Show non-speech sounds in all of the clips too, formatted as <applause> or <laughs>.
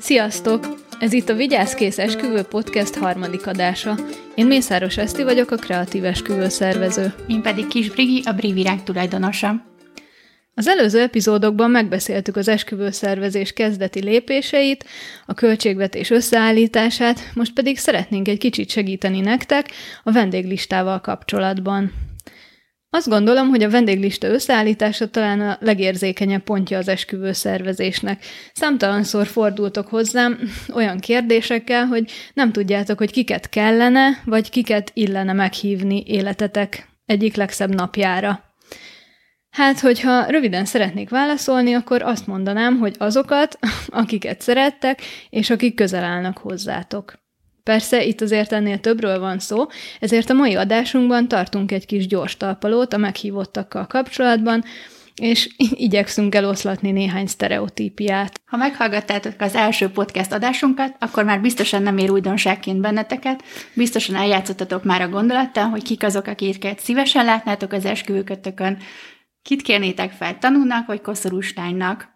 Sziasztok! Ez itt a Vigyázkész Esküvő Podcast harmadik adása. Én Mészáros Eszti vagyok, a kreatív esküvő szervező. Én pedig Kis Brigi, a Brivirág tulajdonosa. Az előző epizódokban megbeszéltük az esküvőszervezés kezdeti lépéseit, a költségvetés összeállítását, most pedig szeretnénk egy kicsit segíteni nektek a vendéglistával kapcsolatban. Azt gondolom, hogy a vendéglista összeállítása talán a legérzékenyebb pontja az esküvő szervezésnek. Számtalanszor fordultok hozzám <laughs> olyan kérdésekkel, hogy nem tudjátok, hogy kiket kellene, vagy kiket illene meghívni életetek egyik legszebb napjára. Hát, hogyha röviden szeretnék válaszolni, akkor azt mondanám, hogy azokat, <laughs> akiket szerettek, és akik közel állnak hozzátok. Persze itt azért ennél többről van szó, ezért a mai adásunkban tartunk egy kis gyors talpalót a meghívottakkal kapcsolatban, és igyekszünk eloszlatni néhány sztereotípiát. Ha meghallgattátok az első podcast adásunkat, akkor már biztosan nem ér újdonságként benneteket, biztosan eljátszottatok már a gondolattal, hogy kik azok, akiket szívesen látnátok az esküvőkötökön, kit kérnétek fel tanúnak vagy koszorústánynak.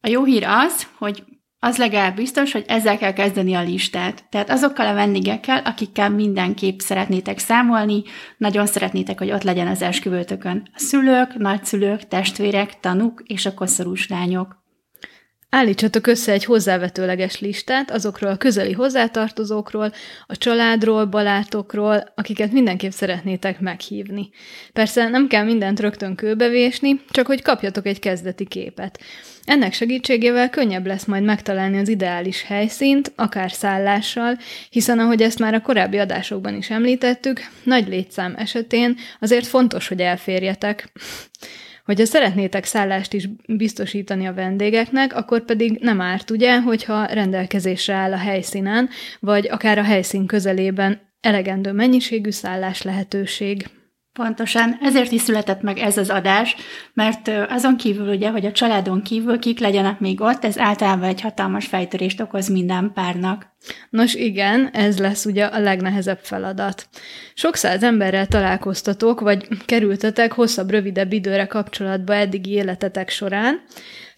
A jó hír az, hogy az legalább biztos, hogy ezzel kell kezdeni a listát. Tehát azokkal a vendégekkel, akikkel mindenképp szeretnétek számolni, nagyon szeretnétek, hogy ott legyen az esküvőtökön. A szülők, nagyszülők, testvérek, tanúk és a koszorús lányok. Állítsatok össze egy hozzávetőleges listát azokról a közeli hozzátartozókról, a családról, balátokról, akiket mindenképp szeretnétek meghívni. Persze nem kell mindent rögtön kőbevésni, csak hogy kapjatok egy kezdeti képet. Ennek segítségével könnyebb lesz majd megtalálni az ideális helyszínt, akár szállással, hiszen ahogy ezt már a korábbi adásokban is említettük, nagy létszám esetén azért fontos, hogy elférjetek. Hogyha szeretnétek szállást is biztosítani a vendégeknek, akkor pedig nem árt, ugye, hogyha rendelkezésre áll a helyszínen, vagy akár a helyszín közelében elegendő mennyiségű szállás lehetőség. Pontosan, ezért is született meg ez az adás, mert azon kívül ugye, hogy a családon kívül kik legyenek még ott, ez általában egy hatalmas fejtörést okoz minden párnak. Nos igen, ez lesz ugye a legnehezebb feladat. Sok száz emberrel találkoztatok, vagy kerültetek hosszabb, rövidebb időre kapcsolatba eddigi életetek során,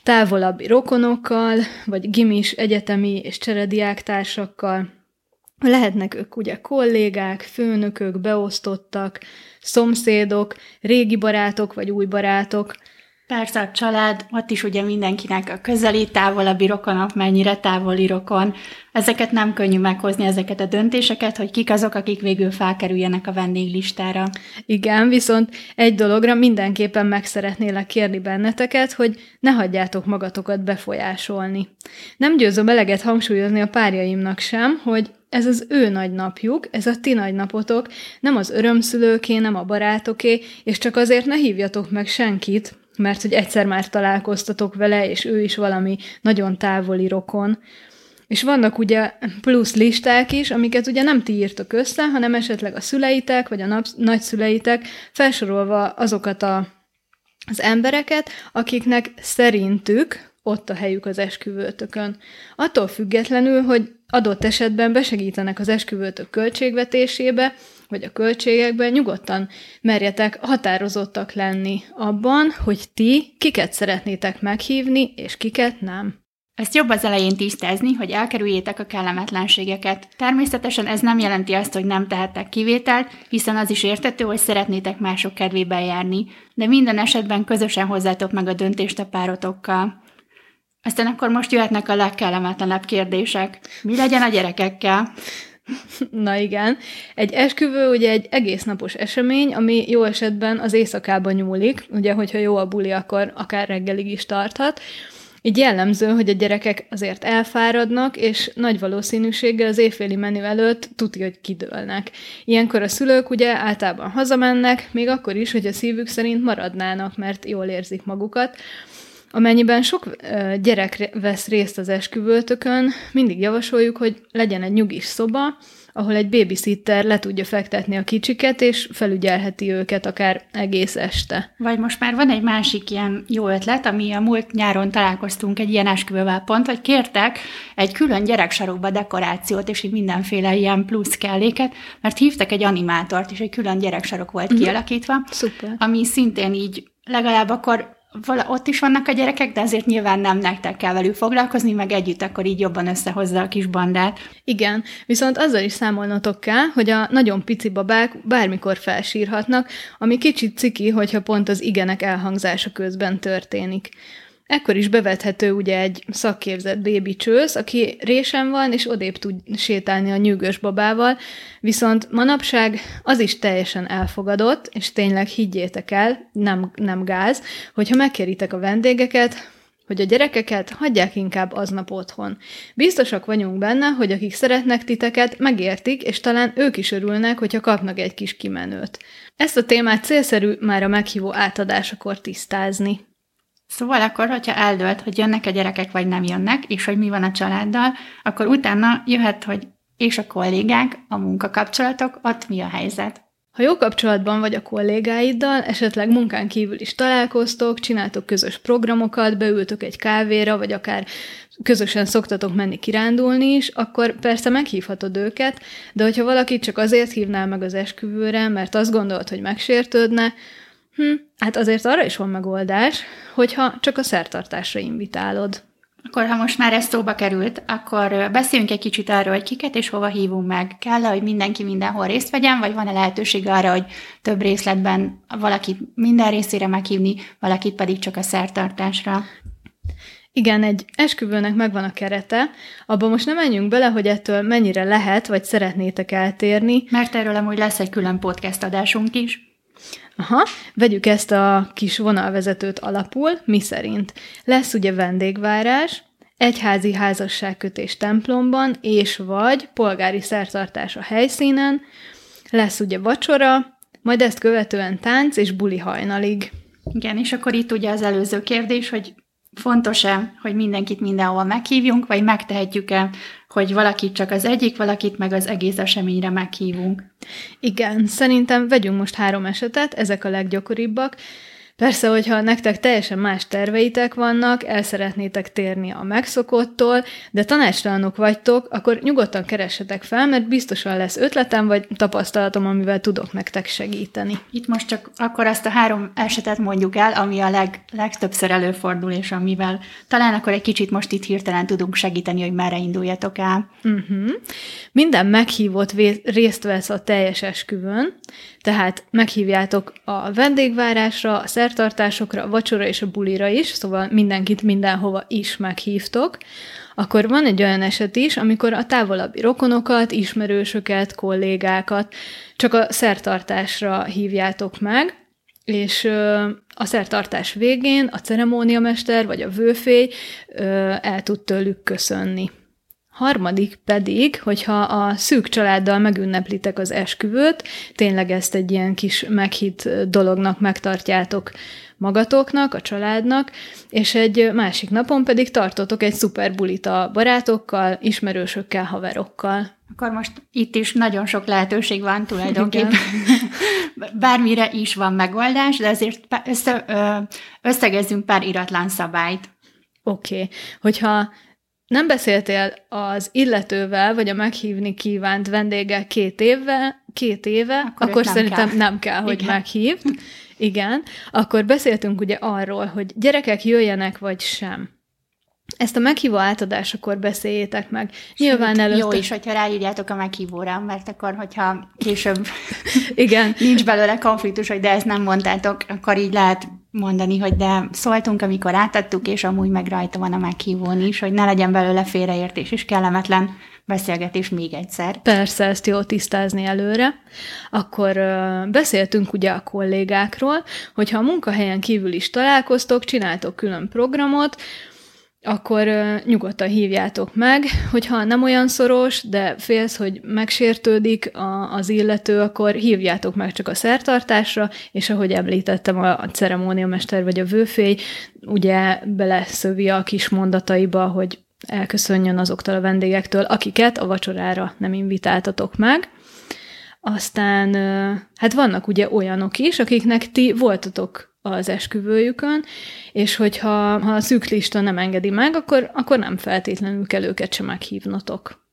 távolabbi rokonokkal, vagy gimis, egyetemi és cserediák társakkal, Lehetnek ők ugye kollégák, főnökök, beosztottak, szomszédok, régi barátok vagy új barátok. Persze a család, ott is ugye mindenkinek a közeli, távolabbi rokonok, mennyire távoli rokon. Ezeket nem könnyű meghozni, ezeket a döntéseket, hogy kik azok, akik végül felkerüljenek a vendéglistára. Igen, viszont egy dologra mindenképpen meg szeretnélek kérni benneteket, hogy ne hagyjátok magatokat befolyásolni. Nem győzöm eleget hangsúlyozni a párjaimnak sem, hogy ez az ő nagy napjuk, ez a ti nagy napotok, nem az örömszülőké, nem a barátoké, és csak azért ne hívjatok meg senkit, mert hogy egyszer már találkoztatok vele, és ő is valami nagyon távoli rokon. És vannak ugye plusz listák is, amiket ugye nem ti írtok össze, hanem esetleg a szüleitek, vagy a nap- nagyszüleitek, felsorolva azokat a, az embereket, akiknek szerintük ott a helyük az esküvőtökön. Attól függetlenül, hogy adott esetben besegítenek az esküvőtök költségvetésébe, vagy a költségekben, nyugodtan merjetek határozottak lenni abban, hogy ti kiket szeretnétek meghívni, és kiket nem. Ezt jobb az elején tisztázni, hogy elkerüljétek a kellemetlenségeket. Természetesen ez nem jelenti azt, hogy nem tehettek kivételt, hiszen az is értető, hogy szeretnétek mások kedvébe járni, de minden esetben közösen hozzátok meg a döntést a párotokkal. Aztán akkor most jöhetnek a legkellemetlenebb kérdések. Mi legyen a gyerekekkel? Na igen. Egy esküvő ugye egy egész napos esemény, ami jó esetben az éjszakában nyúlik, ugye, hogyha jó a buli, akkor akár reggelig is tarthat. Így jellemző, hogy a gyerekek azért elfáradnak, és nagy valószínűséggel az éjféli menü előtt tudja, hogy kidőlnek. Ilyenkor a szülők ugye általában hazamennek, még akkor is, hogy a szívük szerint maradnának, mert jól érzik magukat. Amennyiben sok gyerek vesz részt az esküvőtökön, mindig javasoljuk, hogy legyen egy nyugis szoba, ahol egy babysitter le tudja fektetni a kicsiket, és felügyelheti őket akár egész este. Vagy most már van egy másik ilyen jó ötlet, ami a múlt nyáron találkoztunk egy ilyen esküvővel pont, hogy kértek egy külön gyereksarokba dekorációt, és így mindenféle ilyen plusz kelléket, mert hívtak egy animátort, és egy külön gyereksarok volt uh-huh. kialakítva, Szuper. ami szintén így legalább akkor vala, ott is vannak a gyerekek, de azért nyilván nem nektek kell velük foglalkozni, meg együtt akkor így jobban összehozza a kis bandát. Igen, viszont azzal is számolnotok kell, hogy a nagyon pici babák bármikor felsírhatnak, ami kicsit ciki, hogyha pont az igenek elhangzása közben történik. Ekkor is bevethető ugye egy szakképzett bébi csősz, aki résen van, és odébb tud sétálni a nyűgös babával, viszont manapság az is teljesen elfogadott, és tényleg higgyétek el, nem, nem gáz, hogyha megkéritek a vendégeket, hogy a gyerekeket hagyják inkább aznap otthon. Biztosak vagyunk benne, hogy akik szeretnek titeket, megértik, és talán ők is örülnek, hogyha kapnak egy kis kimenőt. Ezt a témát célszerű már a meghívó átadásakor tisztázni. Szóval akkor, hogyha eldölt, hogy jönnek a gyerekek, vagy nem jönnek, és hogy mi van a családdal, akkor utána jöhet, hogy és a kollégák, a munkakapcsolatok, ott mi a helyzet. Ha jó kapcsolatban vagy a kollégáiddal, esetleg munkán kívül is találkoztok, csináltok közös programokat, beültök egy kávéra, vagy akár közösen szoktatok menni kirándulni is, akkor persze meghívhatod őket, de hogyha valakit csak azért hívnál meg az esküvőre, mert azt gondolod, hogy megsértődne, Hm, hát azért arra is van megoldás, hogyha csak a szertartásra invitálod. Akkor, ha most már ez szóba került, akkor beszéljünk egy kicsit arról, hogy kiket és hova hívunk meg. kell hogy mindenki mindenhol részt vegyen, vagy van-e lehetőség arra, hogy több részletben valakit minden részére meghívni, valakit pedig csak a szertartásra? Igen, egy esküvőnek megvan a kerete, abban most nem menjünk bele, hogy ettől mennyire lehet, vagy szeretnétek eltérni. Mert erről amúgy lesz egy külön podcast adásunk is. Aha, vegyük ezt a kis vonalvezetőt alapul, mi szerint. Lesz ugye vendégvárás, egyházi házasságkötés templomban, és vagy polgári szertartás a helyszínen, lesz ugye vacsora, majd ezt követően tánc és buli hajnalig. Igen, és akkor itt ugye az előző kérdés, hogy fontos-e, hogy mindenkit mindenhol meghívjunk, vagy megtehetjük-e, hogy valakit csak az egyik, valakit meg az egész eseményre meghívunk? Igen, szerintem vegyünk most három esetet, ezek a leggyakoribbak. Persze, hogyha nektek teljesen más terveitek vannak, el szeretnétek térni a megszokottól, de tanácstalanok vagytok, akkor nyugodtan keressetek fel, mert biztosan lesz ötletem vagy tapasztalatom, amivel tudok nektek segíteni. Itt most csak akkor azt a három esetet mondjuk el, ami a leg, legtöbbször előfordul, és amivel talán akkor egy kicsit most itt hirtelen tudunk segíteni, hogy merre induljatok el. Uh-huh. Minden meghívott részt vesz a teljes esküvőn, tehát meghívjátok a vendégvárásra, a szertartásokra, a vacsora és a bulira is, szóval mindenkit mindenhova is meghívtok. Akkor van egy olyan eset is, amikor a távolabbi rokonokat, ismerősöket, kollégákat csak a szertartásra hívjátok meg, és a szertartás végén a ceremóniamester vagy a vőfély el tud tőlük köszönni. Harmadik pedig, hogyha a szűk családdal megünneplitek az esküvőt, tényleg ezt egy ilyen kis meghitt dolognak megtartjátok magatoknak, a családnak, és egy másik napon pedig tartotok egy szuper bulit a barátokkal, ismerősökkel, haverokkal. Akkor most itt is nagyon sok lehetőség van tulajdonképpen. <laughs> Bármire is van megoldás, de azért össze, összegezzünk pár iratlan szabályt. Oké, okay. hogyha nem beszéltél az illetővel, vagy a meghívni kívánt vendéggel két éve, két éve, akkor, akkor szerintem kell. nem kell, hogy Igen. meghívd. Igen. Akkor beszéltünk ugye arról, hogy gyerekek jöjjenek, vagy sem. Ezt a meghívó átadásakor beszéljétek meg. Nyilván előtt... Jó is, hogyha ráírjátok a meghívóra, mert akkor, hogyha később Igen. <laughs> nincs belőle konfliktus, hogy de ezt nem mondtátok, akkor így lehet mondani, hogy de szóltunk, amikor átadtuk, és amúgy meg rajta van a meghívón is, hogy ne legyen belőle félreértés és kellemetlen beszélgetés még egyszer. Persze, ezt jó tisztázni előre. Akkor ö, beszéltünk ugye a kollégákról, hogyha a munkahelyen kívül is találkoztok, csináltok külön programot, akkor nyugodtan hívjátok meg, hogyha nem olyan szoros, de félsz, hogy megsértődik a, az illető, akkor hívjátok meg csak a szertartásra, és ahogy említettem, a, a ceremóniamester vagy a vőfély ugye beleszövi a kis mondataiba, hogy elköszönjön azoktól a vendégektől, akiket a vacsorára nem invitáltatok meg. Aztán hát vannak ugye olyanok is, akiknek ti voltatok az esküvőjükön, és hogyha ha a szűk lista nem engedi meg, akkor, akkor nem feltétlenül kell őket sem meghívnotok.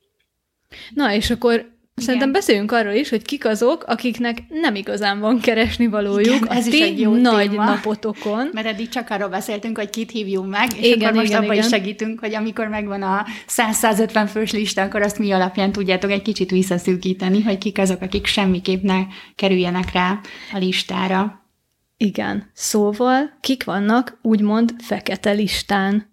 Na, és akkor Szerintem beszéljünk arról is, hogy kik azok, akiknek nem igazán van keresni valójuk Igen, ez a is ti egy jó nagy téma. napotokon. Mert eddig csak arról beszéltünk, hogy kit hívjunk meg, és Igen, akkor most igen, abban igen. is segítünk, hogy amikor megvan a 100-150 fős lista, akkor azt mi alapján tudjátok egy kicsit visszaszűkíteni, hogy kik azok, akik semmiképp ne kerüljenek rá a listára. Igen. Szóval kik vannak úgymond fekete listán?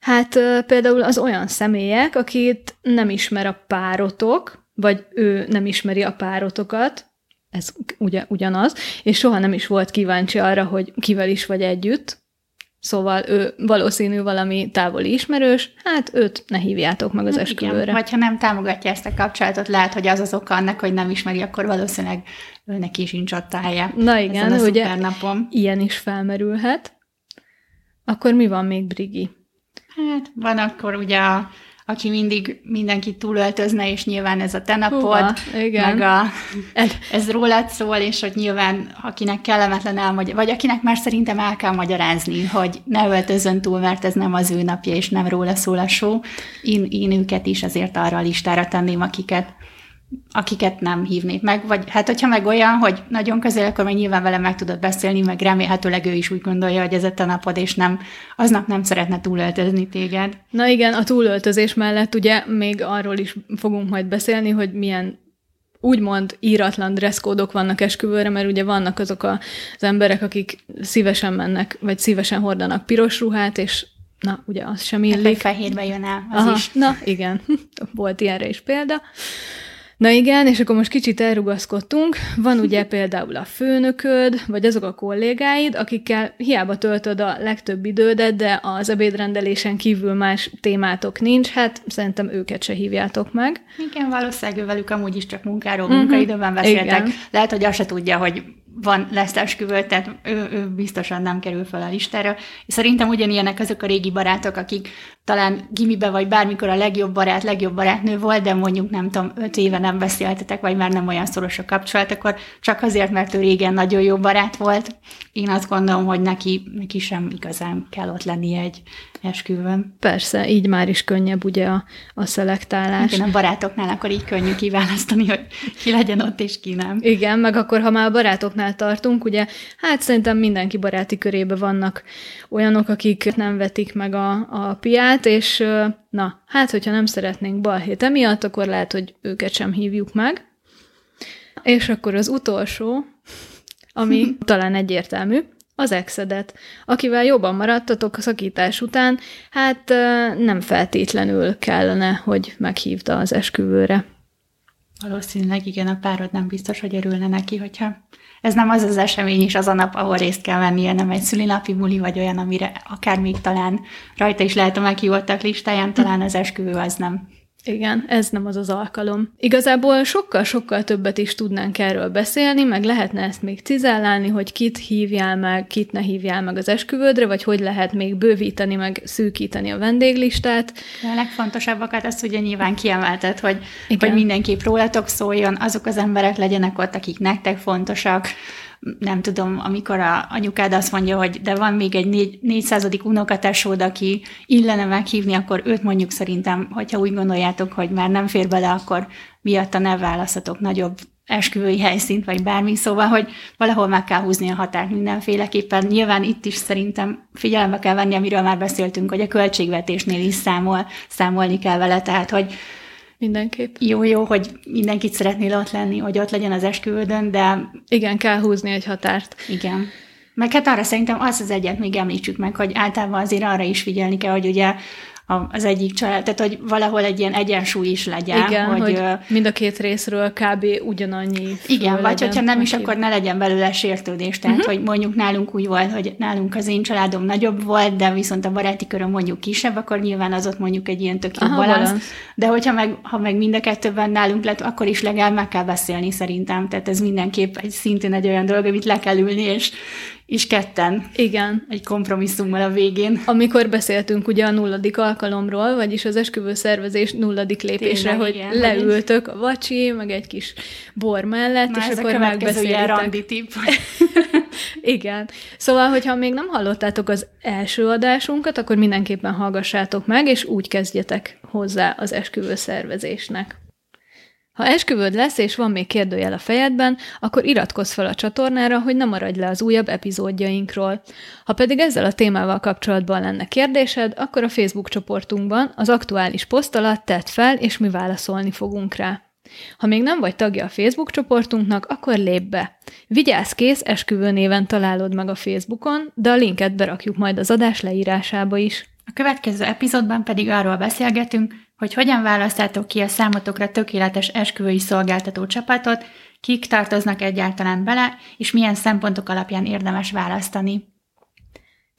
Hát például az olyan személyek, akit nem ismer a párotok, vagy ő nem ismeri a párotokat, ez ugyanaz, és soha nem is volt kíváncsi arra, hogy kivel is vagy együtt, Szóval ő valószínű valami távoli ismerős, hát őt ne hívjátok meg az esküvőre. Igen. Vagy ha nem támogatja ezt a kapcsolatot, lehet, hogy az az oka annak, hogy nem ismeri, akkor valószínűleg őnek is sincs ott helye. Na igen, a ugye szupernapon. ilyen is felmerülhet. Akkor mi van még, Brigi? Hát van akkor ugye, a, aki mindig mindenkit túlöltözne, és nyilván ez a te napod, meg a, ez rólad szól, és hogy nyilván akinek kellemetlen elmagy- vagy akinek már szerintem el kell magyarázni, hogy ne öltözön túl, mert ez nem az ő napja, és nem róla szól a show. Én, én őket is azért arra a listára tenném, akiket akiket nem hívnék meg, vagy hát hogyha meg olyan, hogy nagyon közel, akkor meg nyilván vele meg tudod beszélni, meg remélhetőleg ő is úgy gondolja, hogy ez a te napod, és nem, aznap nem szeretne túlöltözni téged. Na igen, a túlöltözés mellett ugye még arról is fogunk majd beszélni, hogy milyen úgymond íratlan dresszkódok vannak esküvőre, mert ugye vannak azok a, az emberek, akik szívesen mennek, vagy szívesen hordanak piros ruhát, és na, ugye az sem Hát, illik. fehérbe jön el, az Aha, is. na igen, <laughs> volt ilyenre is példa. Na igen, és akkor most kicsit elrugaszkodtunk. Van ugye <laughs> például a főnököd, vagy azok a kollégáid, akikkel hiába töltöd a legtöbb idődet, de az ebédrendelésen kívül más témátok nincs, hát szerintem őket se hívjátok meg. Igen, valószínűleg velük amúgy is csak munkáról, Mhm, munkaidőben beszéltek. igen. Lehet, hogy azt se tudja, hogy van lesz esküvő, tehát ő, ő biztosan nem kerül fel a listára. És szerintem ugyanilyenek azok a régi barátok, akik talán gimibe vagy bármikor a legjobb barát, legjobb barátnő volt, de mondjuk nem tudom, öt éve nem beszéltetek, vagy már nem olyan szoros a kapcsolat, akkor csak azért, mert ő régen nagyon jó barát volt. Én azt gondolom, hogy neki, neki sem igazán kell ott lennie egy esküvőn. Persze, így már is könnyebb ugye a, a szelektálás. Igen, a barátoknál akkor így könnyű kiválasztani, hogy ki legyen ott és ki nem. Igen, meg akkor, ha már a barátoknál tartunk, ugye, hát szerintem mindenki baráti körébe vannak olyanok, akik nem vetik meg a, a piát, és na, hát, hogyha nem szeretnénk balhét emiatt, akkor lehet, hogy őket sem hívjuk meg. És akkor az utolsó, ami <laughs> talán egyértelmű, az exedet, akivel jobban maradtatok a szakítás után, hát nem feltétlenül kellene, hogy meghívd az esküvőre. Valószínűleg igen, a párod nem biztos, hogy örülne neki, hogyha ez nem az az esemény is az a nap, ahol részt kell vennie, nem egy szülinapi buli, vagy olyan, amire akár még talán rajta is lehet a meghívottak listáján, talán az esküvő az nem. Igen, ez nem az az alkalom. Igazából sokkal-sokkal többet is tudnánk erről beszélni, meg lehetne ezt még cizellálni, hogy kit hívjál meg, kit ne hívjál meg az esküvődre, vagy hogy lehet még bővíteni, meg szűkíteni a vendéglistát. De a legfontosabbakat azt ugye nyilván kiemelted, hogy, Igen. hogy mindenképp rólatok szóljon, azok az emberek legyenek ott, akik nektek fontosak, nem tudom, amikor a anyukád azt mondja, hogy de van még egy négy, négyszázadik unokatesód, aki illene meghívni, akkor őt mondjuk szerintem, hogyha úgy gondoljátok, hogy már nem fér bele, akkor miatta ne választatok nagyobb esküvői helyszínt, vagy bármi, szóval, hogy valahol meg kell húzni a határt mindenféleképpen. Nyilván itt is szerintem figyelembe kell venni, amiről már beszéltünk, hogy a költségvetésnél is számol, számolni kell vele, tehát, hogy Mindenképp. jó-jó, hogy mindenkit szeretnél ott lenni, hogy ott legyen az esküvődön, de Igen, kell húzni egy határt. igen. Meg hát arra szerintem az az egyet még említsük meg, hogy általában azért arra is figyelni kell, hogy ugye az egyik család, tehát hogy valahol egy ilyen egyensúly is legyen. Igen, hogy, hogy ö, mind a két részről kb. ugyanannyi igen, vagy legyen hogyha nem is, akkor ne legyen belőle sértődés. Tehát, uh-huh. hogy mondjuk nálunk úgy volt, hogy nálunk az én családom nagyobb volt, de viszont a baráti köröm mondjuk kisebb, akkor nyilván az ott mondjuk egy ilyen tök jó Aha, balansz. balansz. De hogyha meg, ha meg mind a kettőben nálunk lett, akkor is legalább meg kell beszélni szerintem. Tehát ez mindenképp egy szintén egy olyan dolog, amit le kell ülni, és, és ketten Igen, egy kompromisszummal a végén. Amikor beszéltünk ugye a nulladik alkalomról, vagyis az esküvő szervezés nulladik lépésre, Tényleg, hogy igen. leültök a vacsi, meg egy kis bor mellett, Na, és akkor megbeszélitek. tipp. <laughs> Igen. Szóval, hogyha még nem hallottátok az első adásunkat, akkor mindenképpen hallgassátok meg, és úgy kezdjetek hozzá az esküvő szervezésnek. Ha esküvőd lesz, és van még kérdőjel a fejedben, akkor iratkozz fel a csatornára, hogy ne maradj le az újabb epizódjainkról. Ha pedig ezzel a témával kapcsolatban lenne kérdésed, akkor a Facebook csoportunkban az aktuális poszt alatt tedd fel, és mi válaszolni fogunk rá. Ha még nem vagy tagja a Facebook csoportunknak, akkor lép be. Vigyázz kész, esküvő néven találod meg a Facebookon, de a linket berakjuk majd az adás leírásába is. A következő epizódban pedig arról beszélgetünk, hogy hogyan választátok ki a számotokra tökéletes esküvői szolgáltató csapatot, kik tartoznak egyáltalán bele, és milyen szempontok alapján érdemes választani.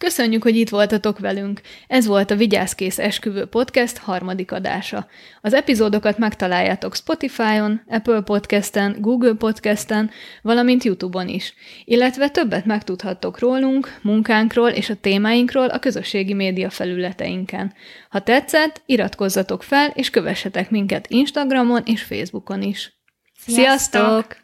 Köszönjük, hogy itt voltatok velünk! Ez volt a Vigyázkész Esküvő Podcast harmadik adása. Az epizódokat megtaláljátok Spotify-on, Apple Podcast-en, Google Podcast-en, valamint YouTube-on is. Illetve többet megtudhattok rólunk, munkánkról és a témáinkról a közösségi média felületeinken. Ha tetszett, iratkozzatok fel, és kövessetek minket Instagramon és Facebookon is. Sziasztok! Sziasztok!